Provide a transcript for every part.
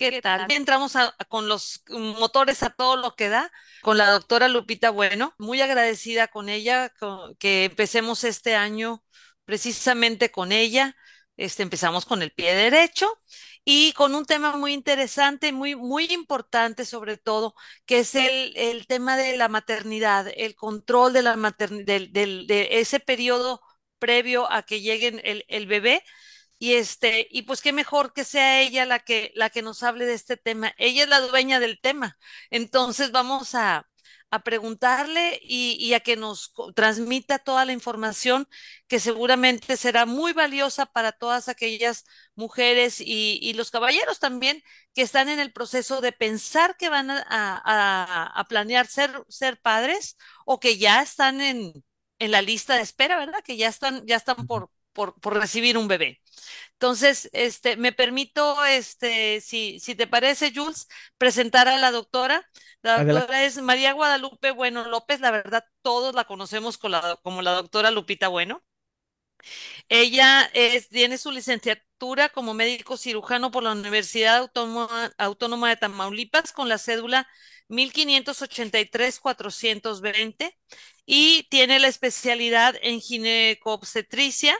¿Qué tal? Entramos con los motores a todo lo que da, con la doctora Lupita Bueno, muy agradecida con ella, que empecemos este año precisamente con ella. Este, empezamos con el pie derecho y con un tema muy interesante, muy, muy importante sobre todo, que es el, el tema de la maternidad, el control de la maternidad, de ese periodo previo a que llegue el, el bebé y este, y pues qué mejor que sea ella la que, la que nos hable de este tema. Ella es la dueña del tema. Entonces vamos a, a preguntarle y, a que nos transmita toda la información que seguramente será muy valiosa para todas aquellas mujeres y, los caballeros también que están en el proceso de pensar que van a, a, planear ser, ser padres o que ya están en, en la lista de espera, ¿verdad? Que ya están, ya están por, por, por recibir un bebé. Entonces, este, me permito, este, si, si te parece, Jules, presentar a la doctora. La doctora es María Guadalupe Bueno López, la verdad, todos la conocemos como la, como la doctora Lupita Bueno. Ella es, tiene su licenciatura como médico cirujano por la Universidad Autónoma, Autónoma de Tamaulipas con la cédula 1583-420 y tiene la especialidad en ginecobstetricia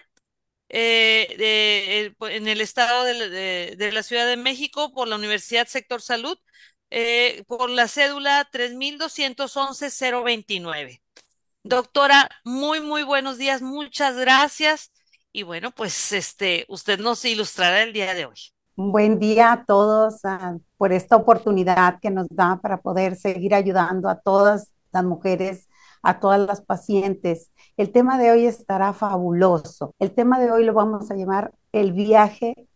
eh, en el estado de, la Ciudad de México por la Universidad Sector Salud eh, por la cédula 3211-029. Doctora, muy, muy buenos días, muchas gracias. Y bueno, pues este, usted nos ilustrará el día de hoy. Buen día a todos por esta oportunidad que nos da para poder seguir ayudando a todas las mujeres, a todas las pacientes el tema de hoy estará fabuloso. El tema de hoy lo vamos a llamar el viaje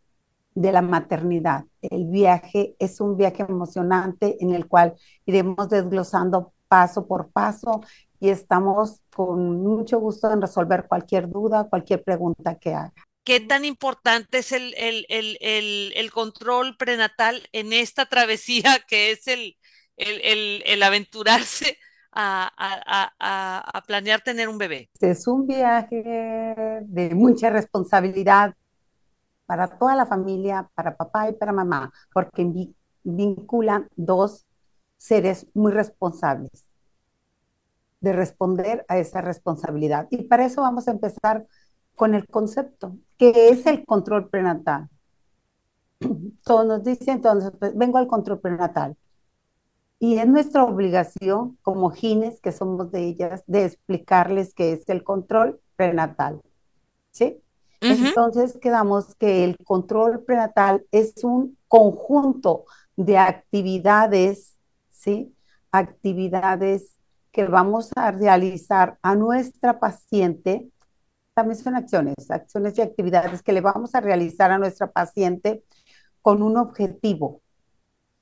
de la maternidad. El viaje es un viaje emocionante en el cual iremos desglosando paso por paso y estamos con mucho gusto en resolver cualquier duda, cualquier pregunta que haga. ¿Qué tan importante es el, el, control prenatal en esta travesía que es el, el aventurarse a, planear tener un bebé? Es un viaje de mucha responsabilidad para toda la familia, para papá y para mamá, porque vinculan dos seres muy responsables de responder a esa responsabilidad. Y para eso vamos a empezar con el concepto, que es el control prenatal. Todos nos dicen, entonces, pues, vengo al control prenatal. Y es nuestra obligación como gines, que somos de ellas, de explicarles qué es el control prenatal. ¿Sí? Entonces quedamos que el control prenatal es un conjunto de actividades, ¿sí? Actividades que vamos a realizar a nuestra paciente. También son acciones, acciones y actividades que le vamos a realizar a nuestra paciente con un objetivo,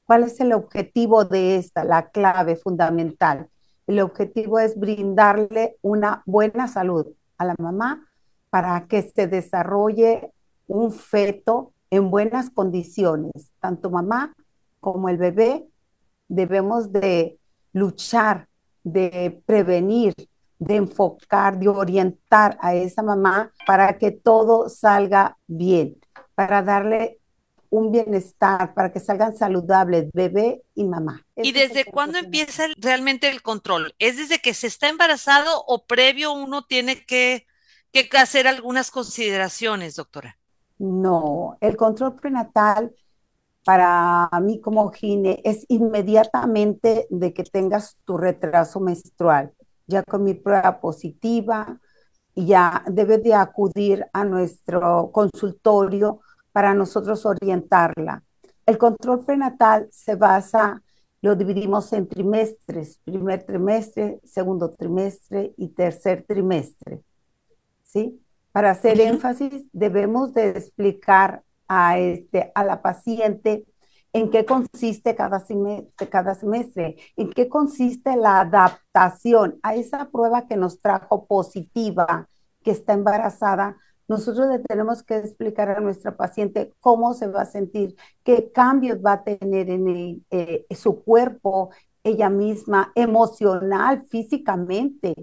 ¿Cuál es el objetivo de esta, la clave fundamental? El objetivo es brindarle una buena salud a la mamá para que se desarrolle un feto en buenas condiciones. Tanto mamá como el bebé debemos de luchar, de prevenir, de enfocar, de orientar a esa mamá para que todo salga bien, para darle un bienestar, para que salgan saludables bebé y mamá. ¿Y desde cuándo empieza realmente el control? ¿Es desde que se está embarazado o previo uno tiene que, que hacer algunas consideraciones, doctora? No, el control prenatal para mí como gine es inmediatamente de que tengas tu retraso menstrual. Ya con mi prueba positiva, ya debes de acudir a nuestro consultorio para nosotros orientarla. El control prenatal se basa, lo dividimos en trimestres, primer trimestre, segundo trimestre y tercer trimestre. ¿Sí? Para hacer énfasis, debemos de explicar a, este, a la paciente en qué consiste cada semestre, cada semestre, en qué consiste la adaptación a esa prueba que nos trajo positiva, que está embarazada, nosotros le tenemos que explicar a nuestra paciente cómo se va a sentir, qué cambios va a tener en eh, su cuerpo, ella misma, emocional, físicamente,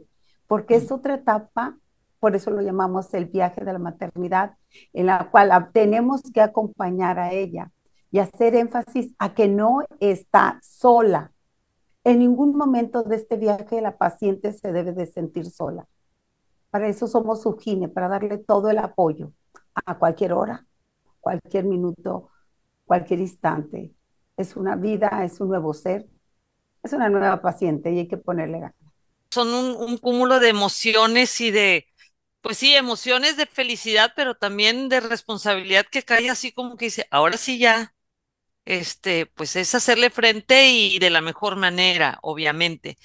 porque es otra etapa, por eso lo llamamos el viaje de la maternidad, en la cual tenemos que acompañar a ella. y hacer énfasis a que no está sola. En ningún momento de este viaje la paciente se debe de sentir sola. Para eso somos su gine, para darle todo el apoyo a cualquier hora, cualquier minuto, cualquier instante. Es una vida, es un nuevo ser, es una nueva paciente y hay que ponerle ganas. Son un, cúmulo de emociones y de, pues sí, emociones de felicidad, pero también de responsabilidad que cae así como que dice, ahora sí ya, este, pues es hacerle frente y de la mejor manera, obviamente.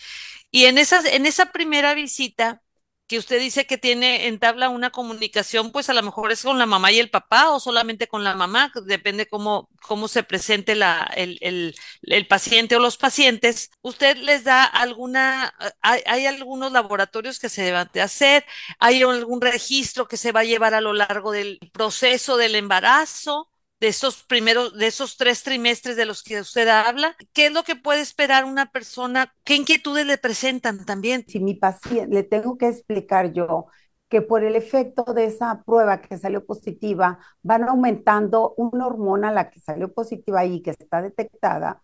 Y en esa, en esa primera visita, que usted dice que tiene, entabla una comunicación, pues a lo mejor es con la mamá y el papá o solamente con la mamá, depende cómo, cómo se presente la, el, el, el paciente o los pacientes. ¿Usted les da alguna, hay, hay, algunos laboratorios que se deben de hacer? ¿Hay algún registro que se va a llevar a lo largo del proceso del embarazo? De esos primeros, de esos tres trimestres de los que usted habla? ¿Qué es lo que puede esperar una persona? ¿Qué inquietudes le presentan también? Si mi paciente, le tengo que explicar yo que por el efecto de esa prueba que salió positiva, van aumentando una hormona, la que salió positiva y que está detectada,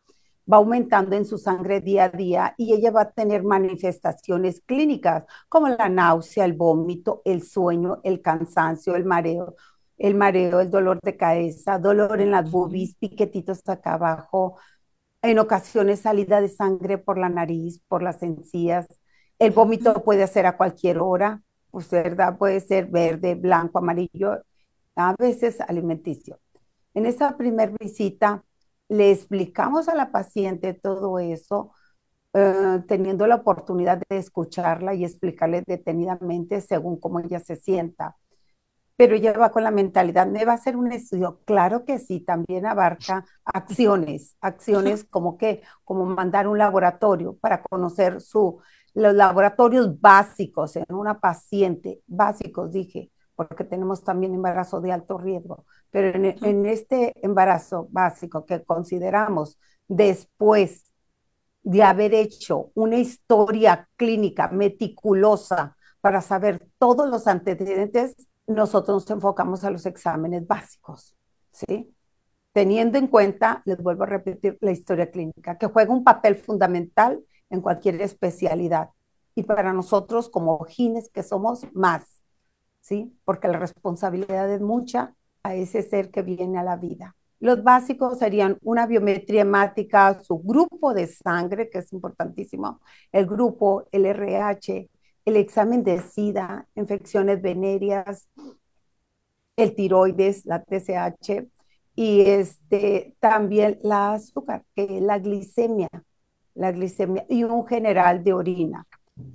va aumentando en su sangre día a día y ella va a tener manifestaciones clínicas como la náusea, el vómito, el sueño, el cansancio, el mareo el mareo, el dolor de cabeza, dolor en las boobies, piquetitos acá abajo, en ocasiones salida de sangre por la nariz, por las encías. El vómito puede ser a cualquier hora, pues verdad, puede ser verde, blanco, amarillo, a veces alimenticio. En esa primera visita le explicamos a la paciente todo eso, eh, teniendo la oportunidad de escucharla y explicarle detenidamente según cómo ella se sienta pero ella va con la mentalidad, ¿me va a hacer un estudio? Claro que sí, también abarca acciones, acciones como que, como mandar un laboratorio para conocer su, los laboratorios básicos en una paciente, básicos dije, porque tenemos también embarazo de alto riesgo, pero en, en este embarazo básico que consideramos después de haber hecho una historia clínica meticulosa para saber todos los antecedentes, nosotros nos enfocamos a los exámenes básicos, ¿sí? Teniendo en cuenta, les vuelvo a repetir, la historia clínica, que juega un papel fundamental en cualquier especialidad. Y para nosotros como gines que somos más, ¿sí? Porque la responsabilidad es mucha a ese ser que viene a la vida. Los básicos serían una biometría hemática, su grupo de sangre, que es importantísimo, el grupo, el RH, el examen de SIDA, infecciones venéreas, el tiroides, la TSH y este, también la azúcar, que la glicemia, la glicemia y un general de orina.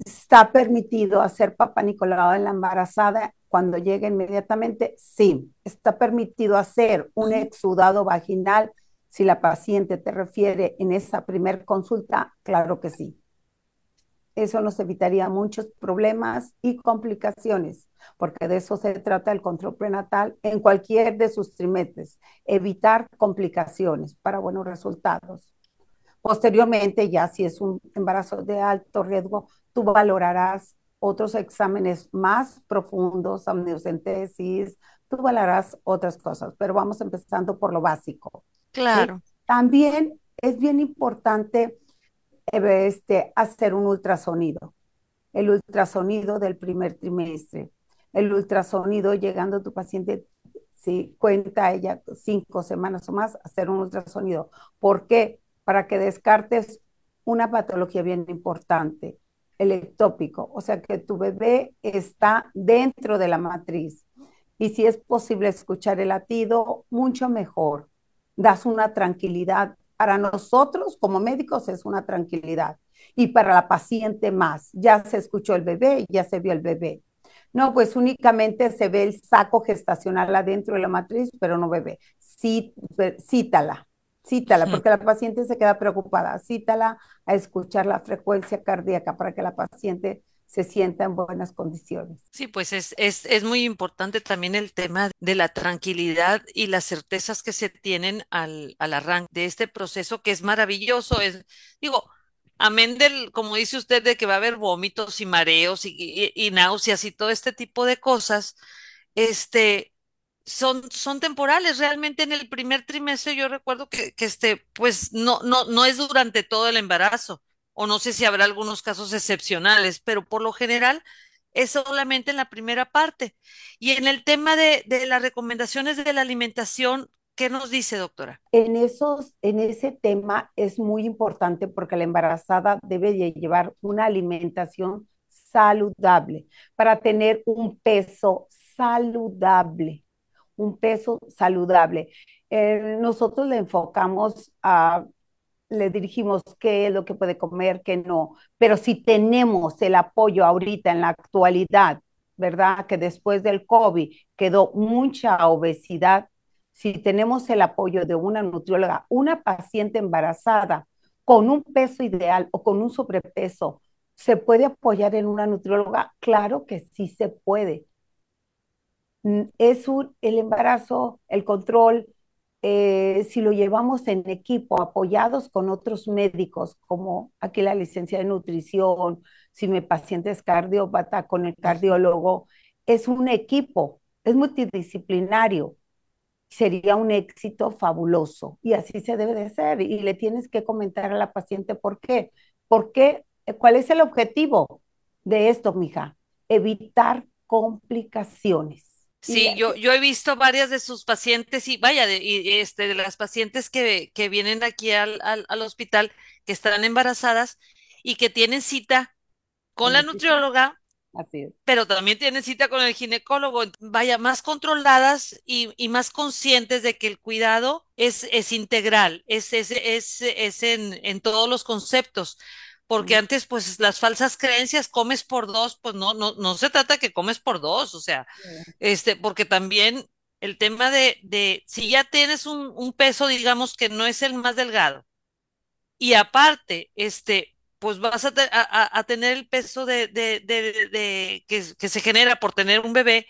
¿Está permitido hacer papá Nicolau en la embarazada cuando llegue inmediatamente? Sí. ¿Está permitido hacer un exudado vaginal si la paciente te refiere en esa primer consulta? Claro que sí. Eso nos evitaría muchos problemas y complicaciones, porque de eso se trata el control prenatal en cualquier de sus trimestres, evitar complicaciones para buenos resultados. Posteriormente, ya si es un embarazo de alto riesgo, tú valorarás otros exámenes más profundos, amniocentesis, tú valorarás otras cosas, pero vamos empezando por lo básico. Claro. ¿sí? También es bien importante este, hacer un ultrasonido, el ultrasonido del primer trimestre, el ultrasonido llegando a tu paciente, si cuenta ella cinco semanas o más, hacer un ultrasonido. ¿Por qué? Para que descartes una patología bien importante, el ectópico, o sea que tu bebé está dentro de la matriz. Y si es posible escuchar el latido, mucho mejor. Das una tranquilidad para nosotros como médicos es una tranquilidad y para la paciente más. Ya se escuchó el bebé, ya se vio el bebé. No, pues únicamente se ve el saco gestacional adentro de la matriz, pero no bebé. Sí, cítala, cítala, porque la paciente se queda preocupada. Cítala a escuchar la frecuencia cardíaca para que la paciente se sienta en buenas condiciones. Sí, pues es, es, es, muy importante también el tema de la tranquilidad y las certezas que se tienen al, al arranque de este proceso que es maravilloso. Es, digo, amén del, como dice usted, de que va a haber vómitos y mareos y, y, náuseas y todo este tipo de cosas, este, son, son temporales. Realmente en el primer trimestre yo recuerdo que, que este, pues no, no, no es durante todo el embarazo, o no sé si habrá algunos casos excepcionales, pero por lo general es solamente en la primera parte. Y en el tema de, de las recomendaciones de la alimentación, ¿qué nos dice, doctora? En, esos, en ese tema es muy importante porque la embarazada debe llevar una alimentación saludable para tener un peso saludable un peso saludable. Eh, nosotros le enfocamos a, le dirigimos qué es lo que puede comer, qué no, pero si tenemos el apoyo ahorita en la actualidad, ¿verdad? Que después del COVID quedó mucha obesidad, si tenemos el apoyo de una nutrióloga, una paciente embarazada con un peso ideal o con un sobrepeso, ¿se puede apoyar en una nutrióloga? Claro que sí se puede. Mm, es el embarazo, el control, eh, si lo llevamos en equipo, apoyados con otros médicos, como aquí la licencia de nutrición, si mi paciente es cardiópata, con el cardiólogo, es un equipo, es multidisciplinario. Sería un éxito fabuloso y así se debe de ser. Y le tienes que comentar a la paciente por qué. ¿Por qué? ¿Cuál es el objetivo de esto, mija? Evitar complicaciones Sí, yo, yo he visto varias de sus pacientes y vaya, de, y este, de las pacientes que, que vienen aquí al, al, hospital, que están embarazadas y que tienen cita con la nutrióloga, pero también tienen cita con el ginecólogo, vaya, más controladas y, y más conscientes de que el cuidado es, es integral, es, es, es, es en, en todos los conceptos porque antes pues las falsas creencias comes por dos, pues no, no, no se trata que comes por dos, o sea, este, porque también el tema de, de si ya tienes un, un, peso, digamos que no es el más delgado, y aparte, este, pues vas a, a, a tener el peso de, de, de, que, que, se genera por tener un bebé,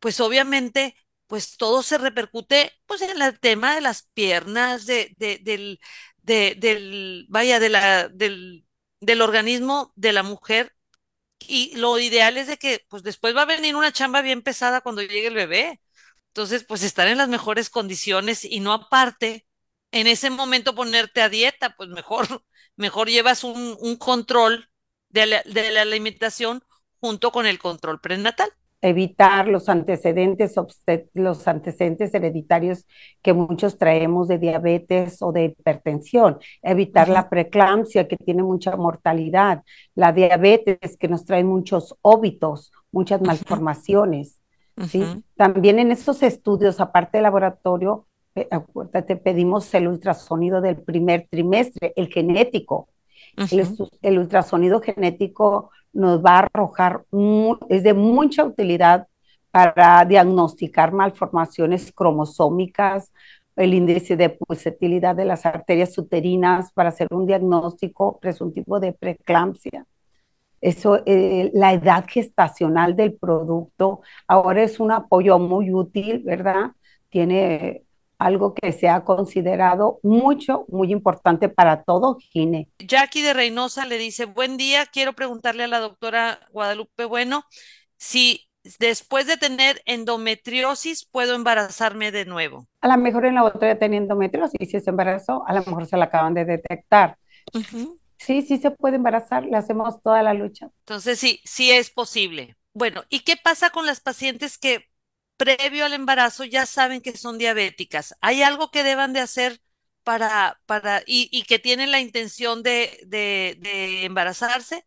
pues obviamente, pues todo se repercute pues en el tema de las piernas, de, de, del, de, del, vaya, de la, del, del organismo de la mujer y lo ideal es de que pues después va a venir una chamba bien pesada cuando llegue el bebé. Entonces, pues estar en las mejores condiciones y no aparte en ese momento ponerte a dieta, pues mejor, mejor llevas un, un control de la, de la alimentación junto con el control prenatal evitar los antecedentes, los antecedentes hereditarios que muchos traemos de diabetes o de hipertensión, evitar la preeclampsia que tiene mucha mortalidad, la diabetes que nos trae muchos óbitos, muchas malformaciones. ¿sí? También en estos estudios, aparte del laboratorio, te pedimos el ultrasonido del primer trimestre, el genético. El ultrasonido genético nos va a arrojar, es de mucha utilidad para diagnosticar malformaciones cromosómicas, el índice de pulsatilidad de las arterias uterinas para hacer un diagnóstico presuntivo de preeclampsia. Eso, eh, la edad gestacional del producto ahora es un apoyo muy útil, ¿verdad? Tiene algo que se ha considerado mucho, muy importante para todo gine. Jackie de Reynosa le dice, buen día, quiero preguntarle a la doctora Guadalupe Bueno si después de tener endometriosis puedo embarazarme de nuevo. A lo mejor en la otra ya tenía endometriosis y si se embarazó, a lo mejor se la acaban de detectar. Sí, sí se puede embarazar, le hacemos toda la lucha. Entonces sí, sí es posible. Bueno, ¿y qué pasa con las pacientes que previo al embarazo ya saben que son diabéticas. ¿Hay algo que deban de hacer para, para, y, que tienen la intención de, de, de, embarazarse?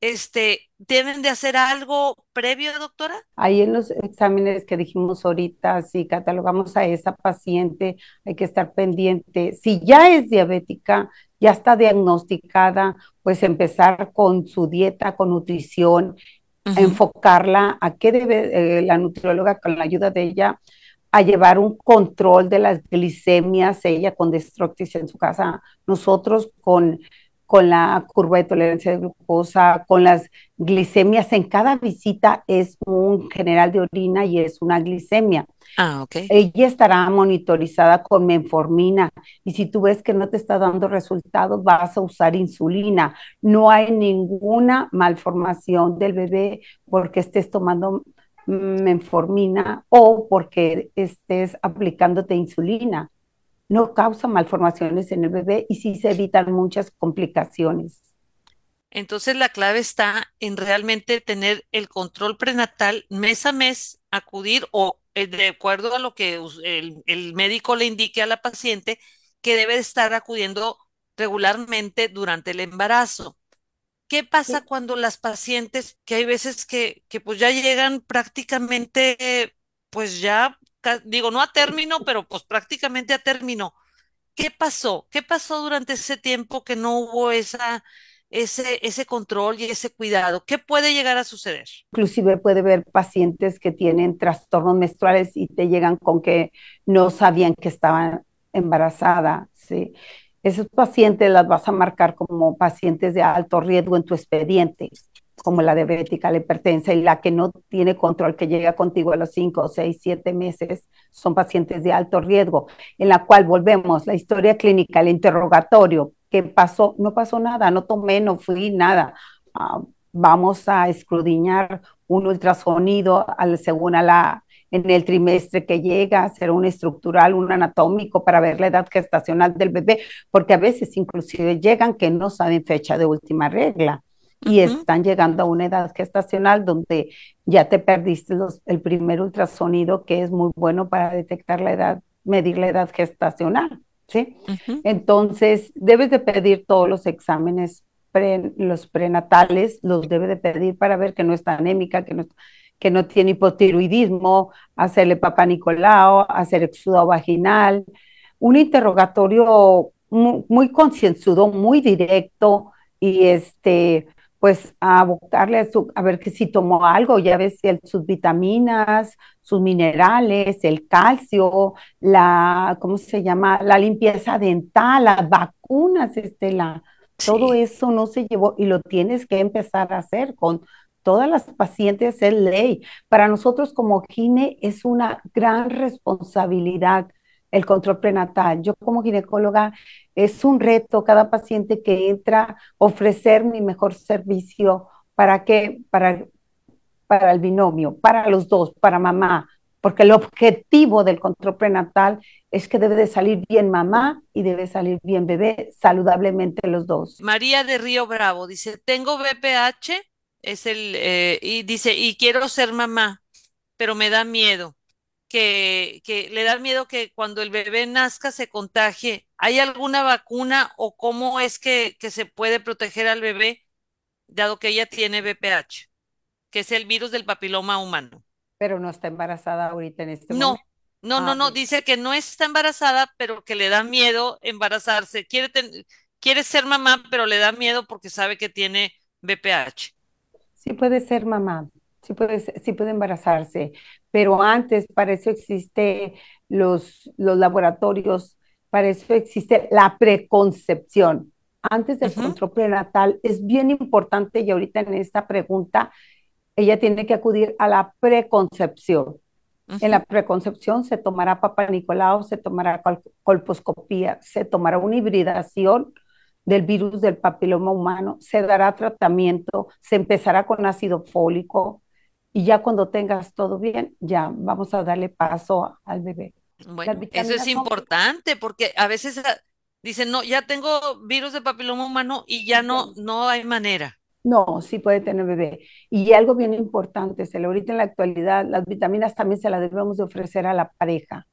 Este, ¿deben de hacer algo previo, doctora? Ahí en los exámenes que dijimos ahorita, si catalogamos a esa paciente, hay que estar pendiente. Si ya es diabética, ya está diagnosticada, pues empezar con su dieta, con nutrición enfocarla a qué debe eh, la nutrióloga con la ayuda de ella a llevar un control de las glicemias, ella con Destructis en su casa, nosotros con, con la curva de tolerancia de glucosa, con las glicemias en cada visita es un general de orina y es una glicemia. Ah, Ella estará monitorizada con menformina y si tú ves que no te está dando resultados, vas a usar insulina. No hay ninguna malformación del bebé porque estés tomando menformina o porque estés aplicándote insulina. No causa malformaciones en el bebé y sí se evitan muchas complicaciones. Entonces la clave está en realmente tener el control prenatal mes a mes, acudir o eh, de acuerdo a lo que el, el médico le indique a la paciente, que debe estar acudiendo regularmente durante el embarazo. ¿Qué pasa cuando las pacientes, que hay veces que, que pues ya llegan prácticamente, pues ya, digo, no a término, pero pues prácticamente a término? ¿Qué pasó? ¿Qué pasó durante ese tiempo que no hubo esa, ese, ese control y ese cuidado? ¿Qué puede llegar a suceder? Inclusive puede haber pacientes que tienen trastornos menstruales y te llegan con que no sabían que estaban embarazada, ¿sí? Esos pacientes las vas a marcar como pacientes de alto riesgo en tu expediente, como la diabética, la hipertensa y la que no tiene control, que llega contigo a los 5, 6, 7 meses, son pacientes de alto riesgo, en la cual volvemos, la historia clínica, el interrogatorio, ¿qué pasó? No pasó nada, no tomé, no fui, nada. Ah, vamos a escrudiñar un ultrasonido al, según a la en el trimestre que llega, hacer un estructural, un anatómico para ver la edad gestacional del bebé, porque a veces inclusive llegan que no saben fecha de última regla y están llegando a una edad gestacional donde ya te perdiste el primer ultrasonido que es muy bueno para detectar la edad, medir la edad gestacional, ¿sí? Entonces, debes de pedir todos los exámenes los prenatales, los debe de pedir para ver que no está anémica, que no que no tiene hipotiroidismo, hacerle papá Nicolau, hacer exudo vaginal, un interrogatorio muy, concienzudo, muy directo y este, pues a abocarle a, a, ver que si tomó algo, ya ves sus vitaminas, sus minerales, el calcio, la, ¿cómo se llama? La limpieza dental, las vacunas, Estela. Todo eso no se llevó y lo tienes que empezar a hacer con todas las pacientes es ley. Para nosotros como GINE es una gran responsabilidad el control prenatal. Yo como ginecóloga es un reto cada paciente que entra ofrecer mi mejor servicio para que para para el binomio, para los dos, para mamá, porque el objetivo del control prenatal es que debe de salir bien mamá y debe salir bien bebé, saludablemente los dos. María de Río Bravo dice, tengo BPH es el, eh, y dice, y quiero ser mamá, pero me da miedo, que, que le da miedo que cuando el bebé nazca se contagie. ¿Hay alguna vacuna o cómo es que, que se puede proteger al bebé, dado que ella tiene BPH, que es el virus del papiloma humano? Pero no está embarazada ahorita en este no, momento. No, no, ah, no, dice que no está embarazada, pero que le da miedo embarazarse. Quiere, quiere ser mamá, pero le da miedo porque sabe que tiene BPH. Sí puede ser mamá, sí puede, sí puede embarazarse, pero antes para eso existe los, los laboratorios, para eso existe la preconcepción. Antes del control prenatal es bien importante y ahorita en esta pregunta ella tiene que acudir a la preconcepción. En la preconcepción se tomará papá Nicolau, se tomará colposcopía, se tomará una hibridación del virus del papiloma humano, se dará tratamiento, se empezará con ácido fólico y ya cuando tengas todo bien, ya vamos a darle paso al bebé. Bueno, eso es importante porque a veces ah, dicen, no, ya tengo virus de papiloma humano y ya no, no hay manera. No, sí puede tener bebé. Y algo bien importante, se ahorita en la actualidad, las vitaminas también se las debemos de ofrecer a la pareja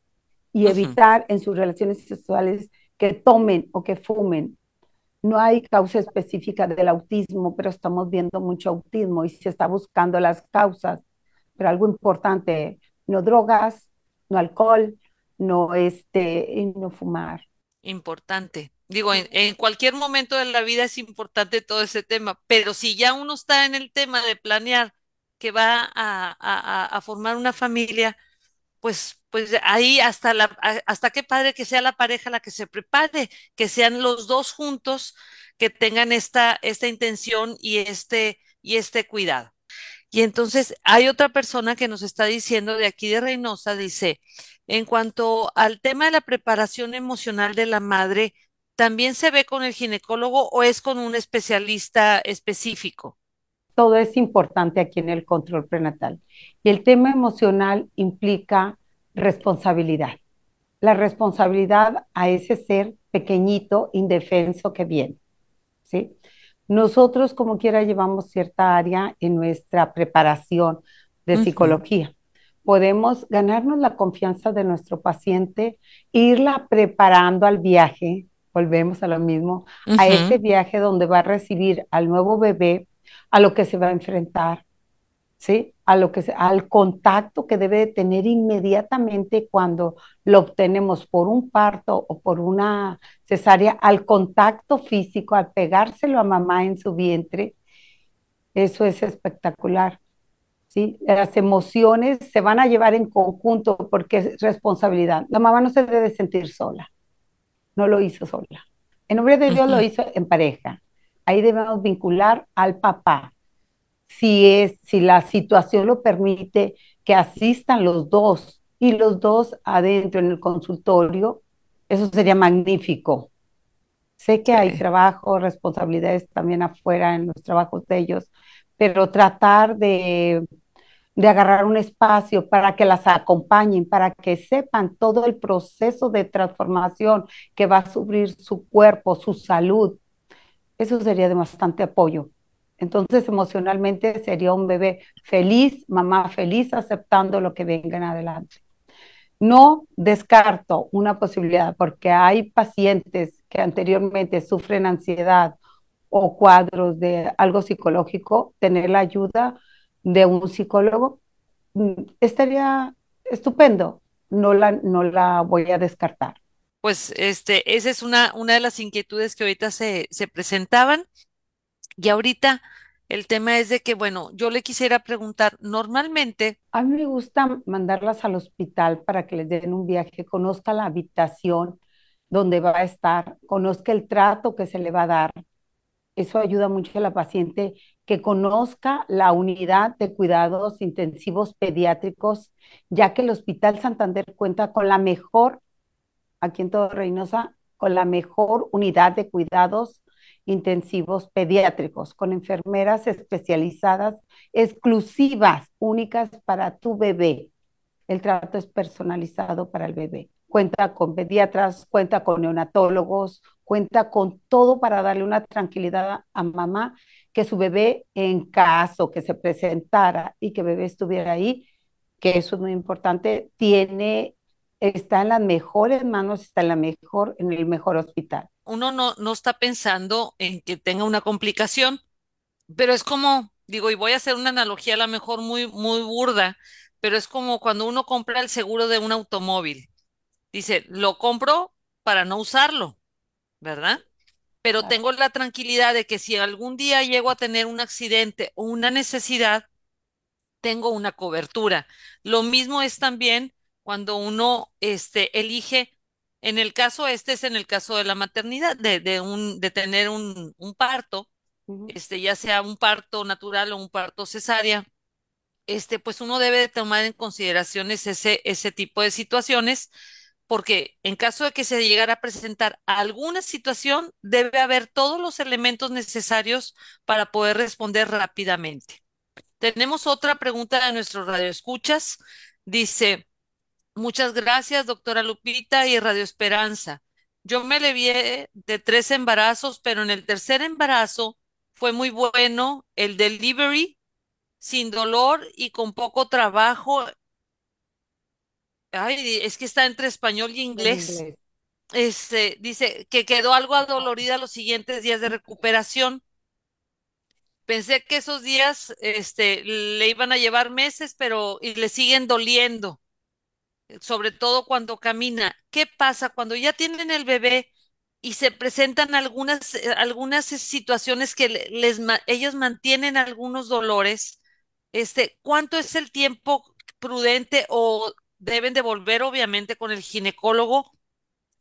y evitar en sus relaciones sexuales que tomen o que fumen no hay causa específica del autismo, pero estamos viendo mucho autismo y se está buscando las causas. Pero algo importante, no drogas, no alcohol, no este, no fumar. Importante. Digo, en, cualquier momento de la vida es importante todo ese tema, pero si ya uno está en el tema de planear que va a formar una familia, pues, pues ahí hasta la, hasta qué padre que sea la pareja la que se prepare, que sean los dos juntos que tengan esta, esta intención y este, y este cuidado. Y entonces hay otra persona que nos está diciendo de aquí de Reynosa, dice, en cuanto al tema de la preparación emocional de la madre, ¿también se ve con el ginecólogo o es con un especialista específico? Todo es importante aquí en el control prenatal. Y el tema emocional implica responsabilidad. La responsabilidad a ese ser pequeñito, indefenso que viene. ¿sí? Nosotros, como quiera, llevamos cierta área en nuestra preparación de psicología. Podemos ganarnos la confianza de nuestro paciente, irla preparando al viaje, volvemos a lo mismo, a ese viaje donde va a recibir al nuevo bebé, a lo que se va a enfrentar, ¿sí? A lo que al contacto que debe tener inmediatamente cuando lo obtenemos por un parto o por una cesárea, al contacto físico, al pegárselo a mamá en su vientre, eso es espectacular. ¿Sí? Las emociones se van a llevar en conjunto porque es responsabilidad. La mamá no se debe sentir sola no lo hizo sola. En nombre de Dios lo hizo en pareja. Ahí debemos vincular al papá. Si, es, si la situación lo permite, que asistan los dos y los dos adentro en el consultorio, eso sería magnífico. Sé que hay trabajo, responsabilidades también afuera en los trabajos de ellos, pero tratar de de agarrar un espacio para que las acompañen, para que sepan todo el proceso de transformación que va a sufrir su cuerpo, su salud. Eso sería de bastante apoyo. Entonces, emocionalmente sería un bebé feliz, mamá feliz, aceptando lo que venga en adelante. No descarto una posibilidad, porque hay pacientes que anteriormente sufren ansiedad o cuadros de algo psicológico, tener la ayuda de un psicólogo, mm, estaría estupendo. No la, no la voy a descartar. Pues este, esa es una, una de las inquietudes que ahorita se, se presentaban. Y ahorita el tema es de que, bueno, yo le quisiera preguntar, normalmente... A mí me gusta mandarlas al hospital para que les den un viaje, conozca la habitación donde va a estar, conozca el trato que se le va a dar. Eso ayuda mucho a la paciente que conozca la unidad de cuidados intensivos pediátricos, ya que el Hospital Santander cuenta con la mejor, aquí en todo Reynosa, con la mejor unidad de cuidados intensivos pediátricos, con enfermeras especializadas, exclusivas, únicas para tu bebé. El trato es personalizado para el bebé. Cuenta con pediatras, cuenta con neonatólogos, cuenta con todo para darle una tranquilidad a mamá que su bebé, en caso que se presentara y que bebé estuviera ahí, que eso es muy importante, tiene, está en las mejores manos, está en la mejor, en el mejor hospital. Uno no, no está pensando en que tenga una complicación, pero es como, digo, y voy a hacer una analogía a lo mejor muy, muy burda, pero es como cuando uno compra el seguro de un automóvil. Dice, lo compro para no usarlo, ¿verdad? pero tengo la tranquilidad de que si algún día llego a tener un accidente o una necesidad, tengo una cobertura. Lo mismo es también cuando uno este, elige, en el caso, este es en el caso de la maternidad, de, de, un, de tener un, un parto, este, ya sea un parto natural o un parto cesárea, este, pues uno debe de tomar en consideración ese, ese tipo de situaciones porque en caso de que se llegara a presentar alguna situación, debe haber todos los elementos necesarios para poder responder rápidamente. Tenemos otra pregunta de nuestro Radio Escuchas. Dice, muchas gracias, doctora Lupita y Radio Esperanza. Yo me levié de tres embarazos, pero en el tercer embarazo fue muy bueno el delivery, sin dolor y con poco trabajo Ay, es que está entre español y inglés. Este, dice que quedó algo adolorida los siguientes días de recuperación. Pensé que esos días, este, le iban a llevar meses, pero y le siguen doliendo, sobre todo cuando camina. ¿Qué pasa cuando ya tienen el bebé y se presentan algunas, eh, algunas situaciones que les, ellos mantienen algunos dolores? Este, ¿cuánto es el tiempo prudente o deben de volver obviamente con el ginecólogo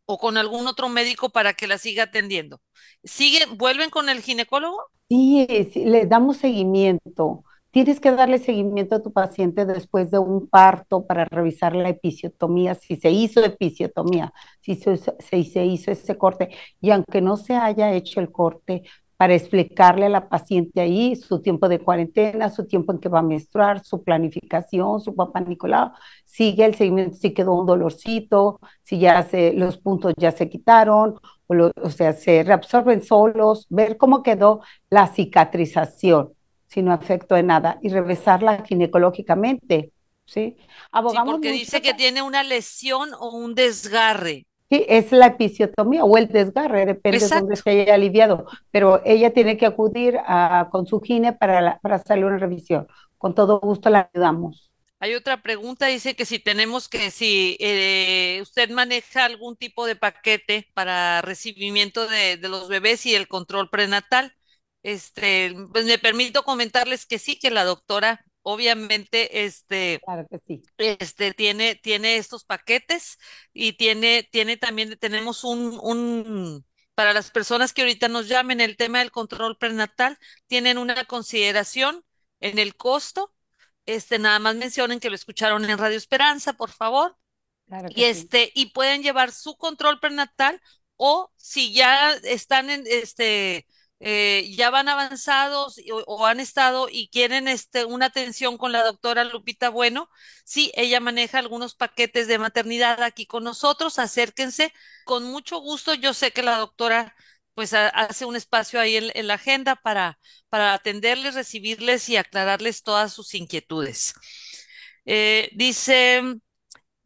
o con algún otro médico para que la siga atendiendo. ¿Siguen, vuelven con el ginecólogo? Sí, le damos seguimiento. Tienes que darle seguimiento a tu paciente después de un parto para revisar la episiotomía, si se hizo episiotomía, si se, hizo ese corte. Y aunque no se haya hecho el corte, para explicarle a la paciente ahí su tiempo de cuarentena, su tiempo en que va a menstruar, su planificación, su papá Nicolau, sigue el seguimiento, si quedó un dolorcito, si ya se, los puntos ya se quitaron, o, o sea, se reabsorben solos, ver cómo quedó la cicatrización, si no afectó en nada, y revisarla ginecológicamente, ¿sí? Abogamos sí, porque dice que tiene una lesión o un desgarre. Sí, es la episiotomía o el desgarre, depende Exacto. de dónde se haya aliviado, pero ella tiene que acudir a, con su gine para, para hacerle una revisión. Con todo gusto la ayudamos. Hay otra pregunta, dice que si tenemos que, si eh, usted maneja algún tipo de paquete para recibimiento de, de, los bebés y el control prenatal. Este, pues me permito comentarles que sí, que la doctora obviamente este, claro que sí. este tiene, tiene estos paquetes y tiene, tiene también, tenemos un, un, para las personas que ahorita nos llamen, el tema del control prenatal, tienen una consideración en el costo. Este, nada más mencionen que lo escucharon en Radio Esperanza, por favor. Claro y este, sí. y pueden llevar su control prenatal o si ya están en este eh, ya van avanzados o, han estado y quieren este, una atención con la doctora Lupita Bueno, sí, ella maneja algunos paquetes de maternidad aquí con nosotros, acérquense con mucho gusto. Yo sé que la doctora pues hace un espacio ahí en, en, la agenda para, para atenderles, recibirles y aclararles todas sus inquietudes. Eh, dice,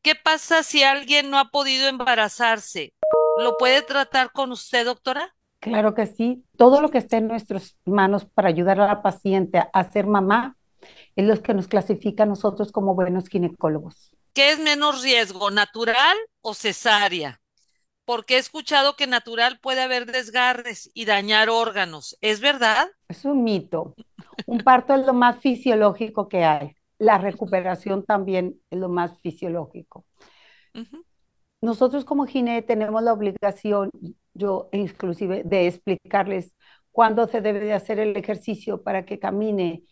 ¿qué pasa si alguien no ha podido embarazarse? ¿Lo puede tratar con usted, doctora? Claro que sí. Todo lo que esté en nuestras manos para ayudar a la paciente a ser mamá es lo que nos clasifica a nosotros como buenos ginecólogos. ¿Qué es menos riesgo, natural o cesárea? Porque he escuchado que natural puede haber desgarres y dañar órganos. ¿Es verdad? Es un mito. Un parto es lo más fisiológico que hay. La recuperación también es lo más fisiológico. Uh -huh. Nosotros como gine tenemos la obligación yo inclusive de explicarles cuándo se debe de hacer el ejercicio para que camine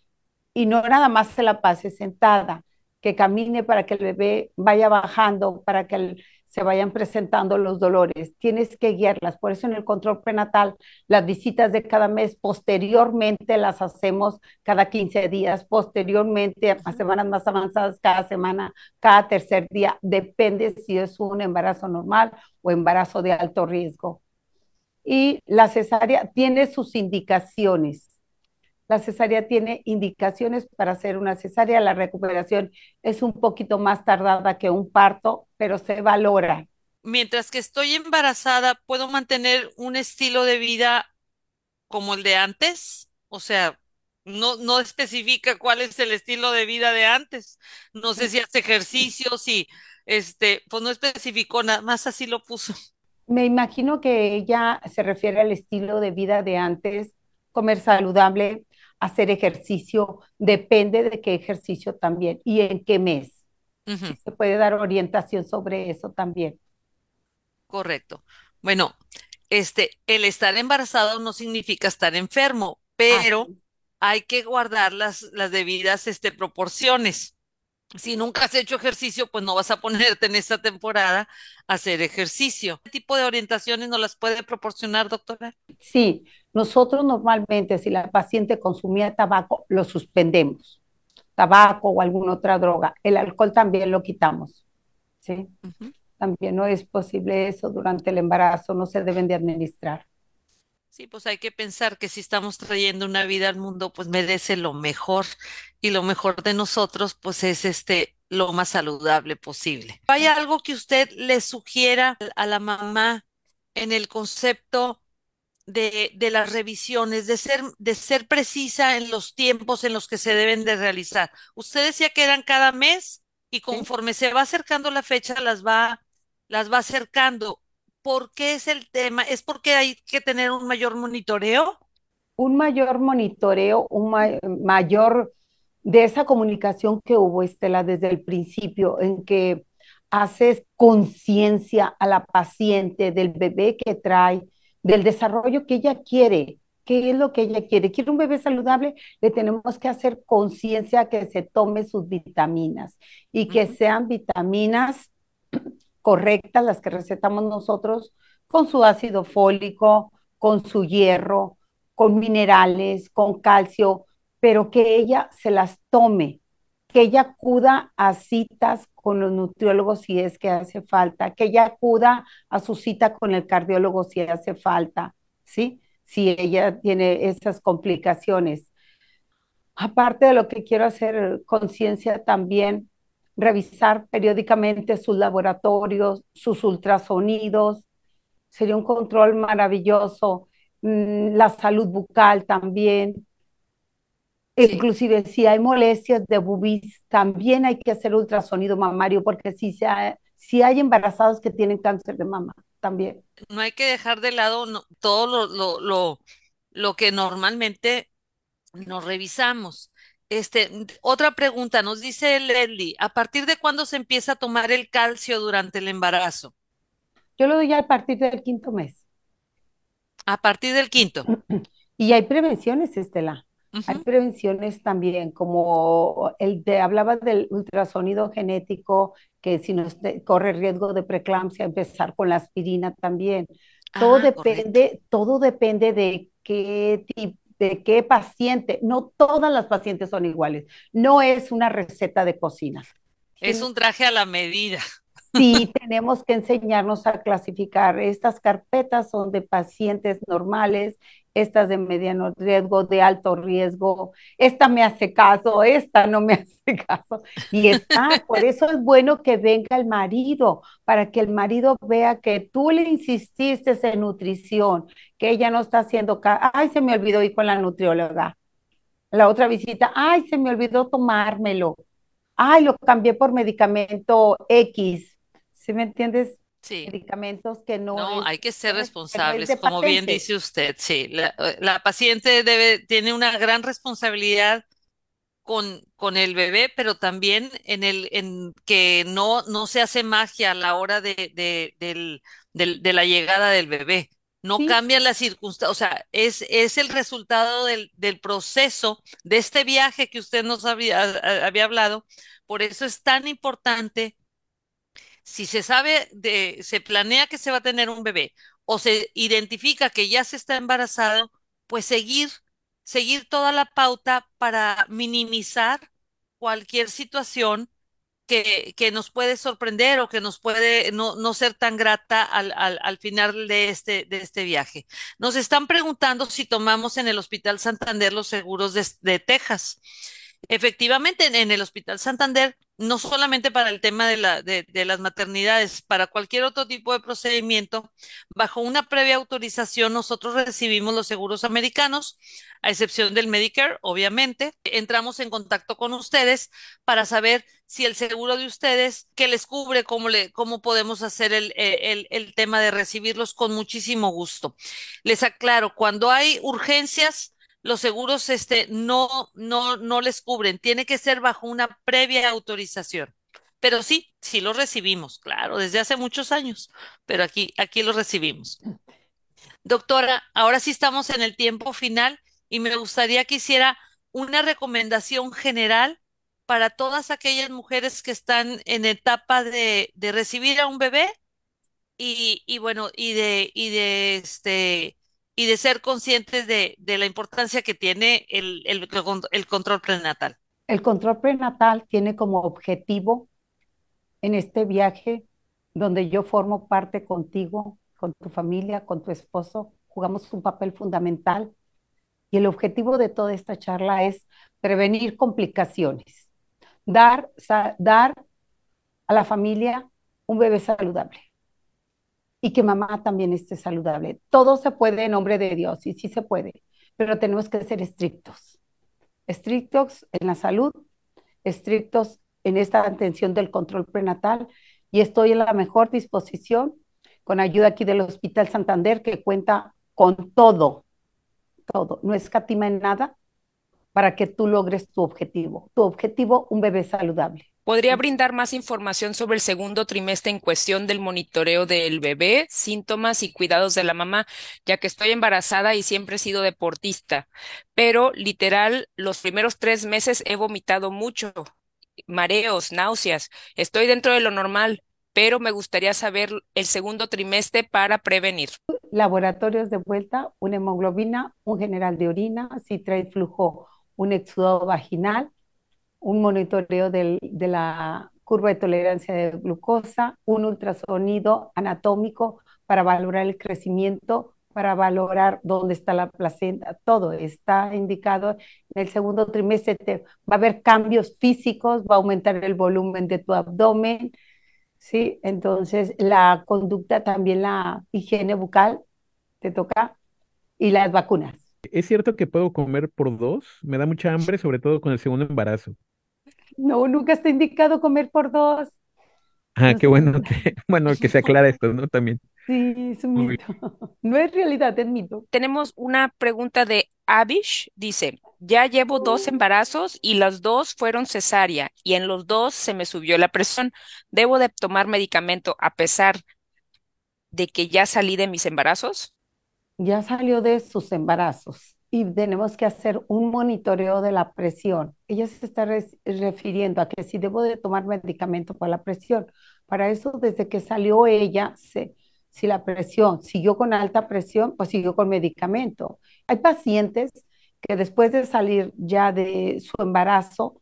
y no nada más se la pase sentada, que camine para que el bebé vaya bajando, para que el, se vayan presentando los dolores. Tienes que guiarlas. Por eso en el control prenatal, las visitas de cada mes, posteriormente las hacemos cada 15 días, posteriormente a semanas más avanzadas, cada semana, cada tercer día. Depende si es un embarazo normal o embarazo de alto riesgo y la cesárea tiene sus indicaciones. La cesárea tiene indicaciones para hacer una cesárea. La recuperación es un poquito más tardada que un parto, pero se valora. Mientras que estoy embarazada, ¿puedo mantener un estilo de vida como el de antes? O sea, no, no especifica cuál es el estilo de vida de antes. No sé si hace ejercicio, si, este, pues no especificó nada más así lo puso. Me imagino que ella se refiere al estilo de vida de antes, comer saludable, hacer ejercicio, depende de qué ejercicio también y en qué mes. Uh -huh. Se puede dar orientación sobre eso también. Correcto. Bueno, este, el estar embarazado no significa estar enfermo, pero ah, hay que guardar las, las debidas este, proporciones si nunca has hecho ejercicio, pues no vas a ponerte en esta temporada a hacer ejercicio. ¿Qué tipo de orientaciones nos las puede proporcionar, doctora? Sí, nosotros normalmente si la paciente consumía tabaco, lo suspendemos. Tabaco o alguna otra droga. El alcohol también lo quitamos. ¿sí? Uh -huh. También no es posible eso durante el embarazo, no se deben de administrar. Sí, pues hay que pensar que si estamos trayendo una vida al mundo, pues merece lo mejor y lo mejor de nosotros, pues es este lo más saludable posible. ¿Hay algo que usted le sugiera a la mamá en el concepto de, de las revisiones, de ser, de ser precisa en los tiempos en los que se deben de realizar? Usted decía que eran cada mes y conforme ¿Sí? se va acercando la fecha, las va, las va acercando. ¿Por qué es el tema? ¿Es porque hay que tener un mayor monitoreo? Un mayor monitoreo, un ma mayor de esa comunicación que hubo, Estela, desde el principio, en que haces conciencia a la paciente del bebé que trae, del desarrollo que ella quiere, qué es lo que ella quiere. ¿Quiere un bebé saludable? Le tenemos que hacer conciencia que se tome sus vitaminas y que sean vitaminas correctas, las que recetamos nosotros, con su ácido fólico, con su hierro, con minerales, con calcio, pero que ella se las tome, que ella acuda a citas con los nutriólogos si es que hace falta, que ella acuda a su cita con el cardiólogo si hace falta, ¿sí? Si ella tiene esas complicaciones. Aparte de lo que quiero hacer conciencia también, revisar periódicamente sus laboratorios, sus ultrasonidos, sería un control maravilloso, mm, la salud bucal también. Inclusive si hay molestias de bubis, también hay que hacer ultrasonido mamario porque si, se si hay embarazados que tienen cáncer de mama también. No hay que dejar de lado todo lo, lo, lo que normalmente nos revisamos. Este, otra pregunta, nos dice Leslie, ¿a partir de cuándo se empieza a tomar el calcio durante el embarazo? Yo lo doy ya a partir del quinto mes. A partir del quinto. Y hay prevenciones, Estela. Hay prevenciones también, como el de hablaba del ultrasonido genético, que si no corre riesgo de preeclampsia, empezar con la aspirina también. Todo ah, depende, todo depende de qué tipo de qué paciente, no todas las pacientes son iguales, no es una receta de cocina. Es un traje a la medida. Sí, tenemos que enseñarnos a clasificar. Estas carpetas son de pacientes normales, estas de mediano riesgo, de alto riesgo, esta me hace caso, esta no me hace caso. Y está, por eso es bueno que venga el marido, para que el marido vea que tú le insististe en nutrición, que ella no está haciendo. Ay, se me olvidó ir con la nutrióloga. La otra visita, ay, se me olvidó tomármelo. Ay, lo cambié por medicamento X. ¿Sí me entiendes? medicamentos que no. No, hay que ser responsables, como bien dice usted. Sí, la, paciente debe, tiene una gran responsabilidad con, con el bebé, pero también en el en que no, no se hace magia a la hora de, de, de la llegada del bebé. No cambian las circunstancias, o sea, es, es el resultado del, del, proceso de este viaje que usted nos había, había hablado. Por eso es tan importante si se sabe de, se planea que se va a tener un bebé o se identifica que ya se está embarazado, pues seguir, seguir toda la pauta para minimizar cualquier situación que, que, nos puede sorprender o que nos puede no, no ser tan grata al, al, al, final de este, de este viaje. Nos están preguntando si tomamos en el Hospital Santander los seguros de, de Texas. Efectivamente, en, el Hospital Santander, no solamente para el tema de, la, de, las maternidades, para cualquier otro tipo de procedimiento, bajo una previa autorización, nosotros recibimos los seguros americanos, a excepción del Medicare, obviamente. Entramos en contacto con ustedes para saber si el seguro de ustedes, que les cubre, cómo, podemos hacer el, el tema de recibirlos con muchísimo gusto. Les aclaro, cuando hay urgencias, los seguros este, no, no, no les cubren. Tiene que ser bajo una previa autorización. Pero sí, sí lo recibimos, claro, desde hace muchos años, pero aquí, aquí lo recibimos. Doctora, ahora sí estamos en el tiempo final y me gustaría que hiciera una recomendación general para todas aquellas mujeres que están en etapa de, de recibir a un bebé y, y bueno, y de, y de este y de ser conscientes de, la importancia que tiene el, control prenatal. El control prenatal tiene como objetivo en este viaje donde yo formo parte contigo, con tu familia, con tu esposo, jugamos un papel fundamental y el objetivo de toda esta charla es prevenir complicaciones, dar, dar a la familia un bebé saludable y que mamá también esté saludable. Todo se puede en nombre de Dios y sí se puede, pero tenemos que ser estrictos. Estrictos en la salud, estrictos en esta atención del control prenatal y estoy en la mejor disposición con ayuda aquí del Hospital Santander que cuenta con todo, todo, no escatima en nada para que tú logres tu objetivo. Tu objetivo, un bebé saludable. ¿Podría brindar más información sobre el segundo trimestre en cuestión del monitoreo del bebé, síntomas y cuidados de la mamá, ya que estoy embarazada y siempre he sido deportista? Pero literal, los primeros tres meses he vomitado mucho, mareos, náuseas. Estoy dentro de lo normal, pero me gustaría saber el segundo trimestre para prevenir. laboratorios de vuelta, una hemoglobina, un general de orina, si trae flujo, un exudado vaginal, un monitoreo de la curva de tolerancia de glucosa, un ultrasonido anatómico para valorar el crecimiento, para valorar dónde está la placenta, todo está indicado. En el segundo trimestre va a haber cambios físicos, va a aumentar el volumen de tu abdomen, ¿sí? Entonces, la conducta, también la higiene bucal, te toca, y las vacunas. ¿Es cierto que puedo comer por dos? Me da mucha hambre, sobre todo con el segundo embarazo. No, nunca está indicado comer por dos. Ah, qué bueno que, bueno, que se aclara esto, ¿no? También. Sí, es un mito. No es realidad, es mito. Tenemos una pregunta de Abish. Dice, ya llevo dos embarazos y las dos fueron cesárea y en los dos se me subió la presión. ¿Debo de tomar medicamento a pesar de que ya salí de mis embarazos? Ya salió de sus embarazos y tenemos que hacer un monitoreo de la presión. Ella se está refiriendo a que si debo de tomar medicamento para la presión. Para eso, desde que salió ella, se, si la presión siguió con alta presión, pues siguió con medicamento. Hay pacientes que después de salir ya de su embarazo,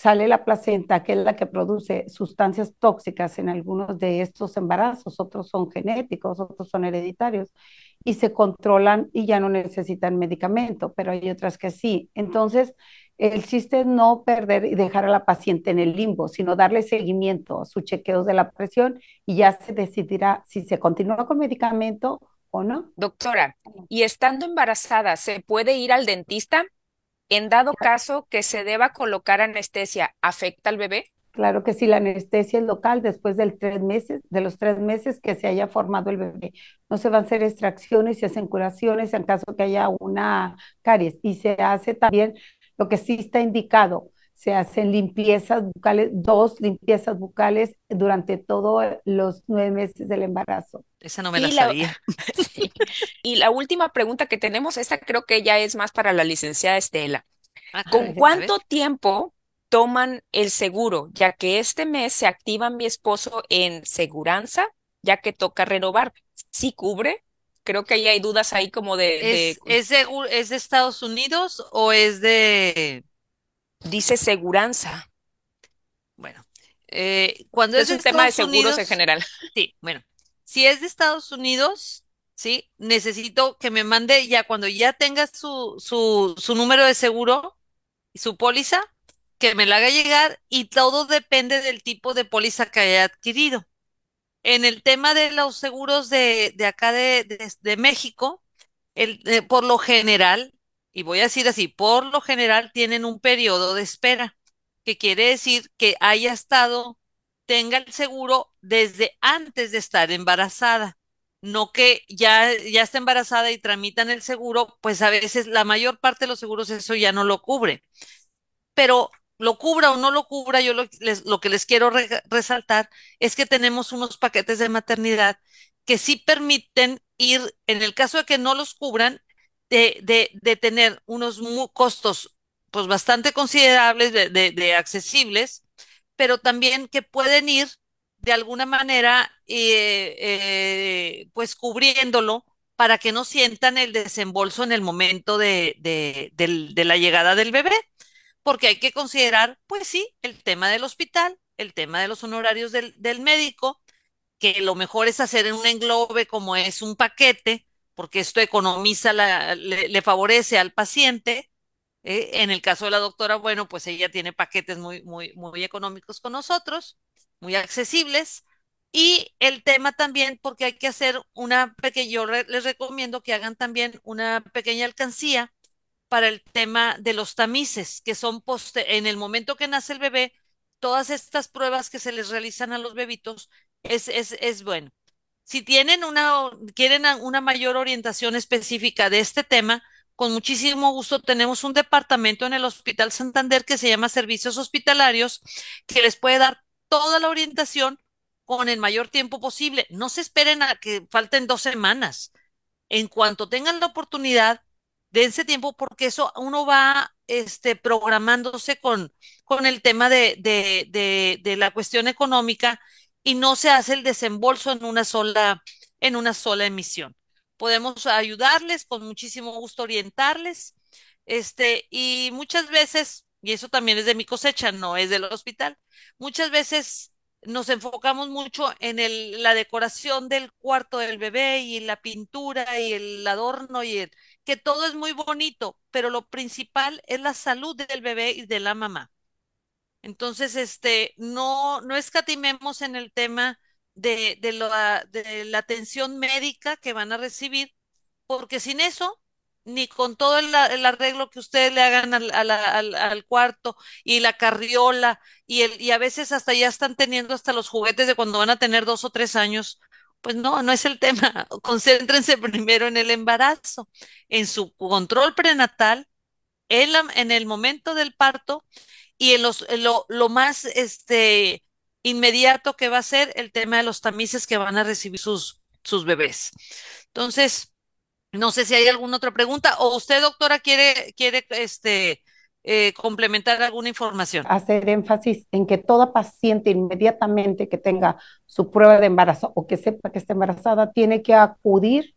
sale la placenta, que es la que produce sustancias tóxicas en algunos de estos embarazos, otros son genéticos, otros son hereditarios, y se controlan y ya no necesitan medicamento, pero hay otras que sí. Entonces, el chiste es no perder y dejar a la paciente en el limbo, sino darle seguimiento a sus chequeos de la presión y ya se decidirá si se continúa con medicamento o no. Doctora, ¿y estando embarazada se puede ir al dentista? En dado caso que se deba colocar anestesia, ¿afecta al bebé? Claro que sí, la anestesia es local después tres meses, de los tres meses que se haya formado el bebé. No se van a hacer extracciones, se hacen curaciones en caso que haya una caries. Y se hace también lo que sí está indicado, se hacen limpiezas bucales, dos limpiezas bucales durante todos los nueve meses del embarazo. Esa no me la, sabía. Y la última pregunta que tenemos, esta creo que ya es más para la licenciada Estela. Ah, ¿Con cuánto tiempo toman el seguro? Ya que este mes se activa mi esposo en seguranza, ya que toca renovar. ¿Sí cubre? Creo que ahí hay dudas ahí como de... ¿Es, de... ¿es de Estados Unidos o es de dice seguranza. Bueno, eh, cuando es, un tema de seguros en general. Sí, bueno, si es de Estados Unidos, sí, necesito que me mande ya cuando ya tenga su, su, su número de seguro y su póliza, que me la haga llegar y todo depende del tipo de póliza que haya adquirido. En el tema de los seguros de, de acá de, de, México, el, eh, por lo general, y voy a decir así, por lo general tienen un periodo de espera, que quiere decir que haya estado, tenga el seguro desde antes de estar embarazada, no que ya, ya está embarazada y tramitan el seguro, pues a veces la mayor parte de los seguros eso ya no lo cubre. Pero lo cubra o no lo cubra, yo lo, lo que les quiero resaltar es que tenemos unos paquetes de maternidad que sí permiten ir, en el caso de que no los cubran, de, de, tener unos costos pues bastante considerables, de, de, accesibles, pero también que pueden ir de alguna manera eh, eh, pues cubriéndolo para que no sientan el desembolso en el momento de, de, la llegada del bebé, porque hay que considerar, pues sí, el tema del hospital, el tema de los honorarios del, del médico, que lo mejor es hacer en un englobe como es un paquete, porque esto economiza, la, le, favorece al paciente. ¿eh? en el caso de la doctora, bueno, pues ella tiene paquetes muy, muy, muy económicos con nosotros, muy accesibles. Y el tema también, porque hay que hacer una pequeña, yo les recomiendo que hagan también una pequeña alcancía para el tema de los tamices, que son en el momento que nace el bebé, todas estas pruebas que se les realizan a los bebitos, es, es, es bueno. Si tienen una, quieren una mayor orientación específica de este tema, con muchísimo gusto tenemos un departamento en el Hospital Santander que se llama Servicios Hospitalarios, que les puede dar toda la orientación con el mayor tiempo posible. No se esperen a que falten dos semanas. En cuanto tengan la oportunidad, dense tiempo porque eso uno va este, programándose con, con el tema de, de, la cuestión económica y no se hace el desembolso en una sola, en una sola emisión. podemos ayudarles, con muchísimo gusto orientarles. Este, y muchas veces, y eso también es de mi cosecha, no es del hospital, muchas veces nos enfocamos mucho en el, la decoración del cuarto del bebé y la pintura y el adorno y el, que todo es muy bonito, pero lo principal es la salud del bebé y de la mamá. Entonces, este, no, no escatimemos en el tema de, de, la, de la atención médica que van a recibir, porque sin eso ni con todo el, arreglo que ustedes le hagan al, al, al, cuarto y la carriola y, el, y a veces hasta ya están teniendo hasta los juguetes de cuando van a tener dos o tres años. Pues no, no es el tema. Concéntrense primero en el embarazo, en su control prenatal, en, en el momento del parto y en, los, lo, lo más este, inmediato que va a ser el tema de los tamices que van a recibir sus, sus bebés. Entonces, no sé si hay alguna otra pregunta o usted, doctora, quiere, quiere este, eh, complementar alguna información. Hacer énfasis en que toda paciente inmediatamente que tenga su prueba de embarazo o que sepa que está embarazada tiene que acudir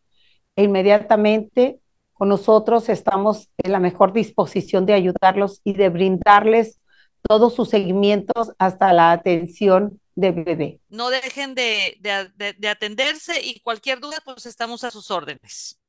inmediatamente con nosotros. Estamos en la mejor disposición de ayudarlos y de brindarles todos sus seguimientos hasta la atención de bebé. No dejen de, de, de atenderse y cualquier duda, pues estamos a sus órdenes.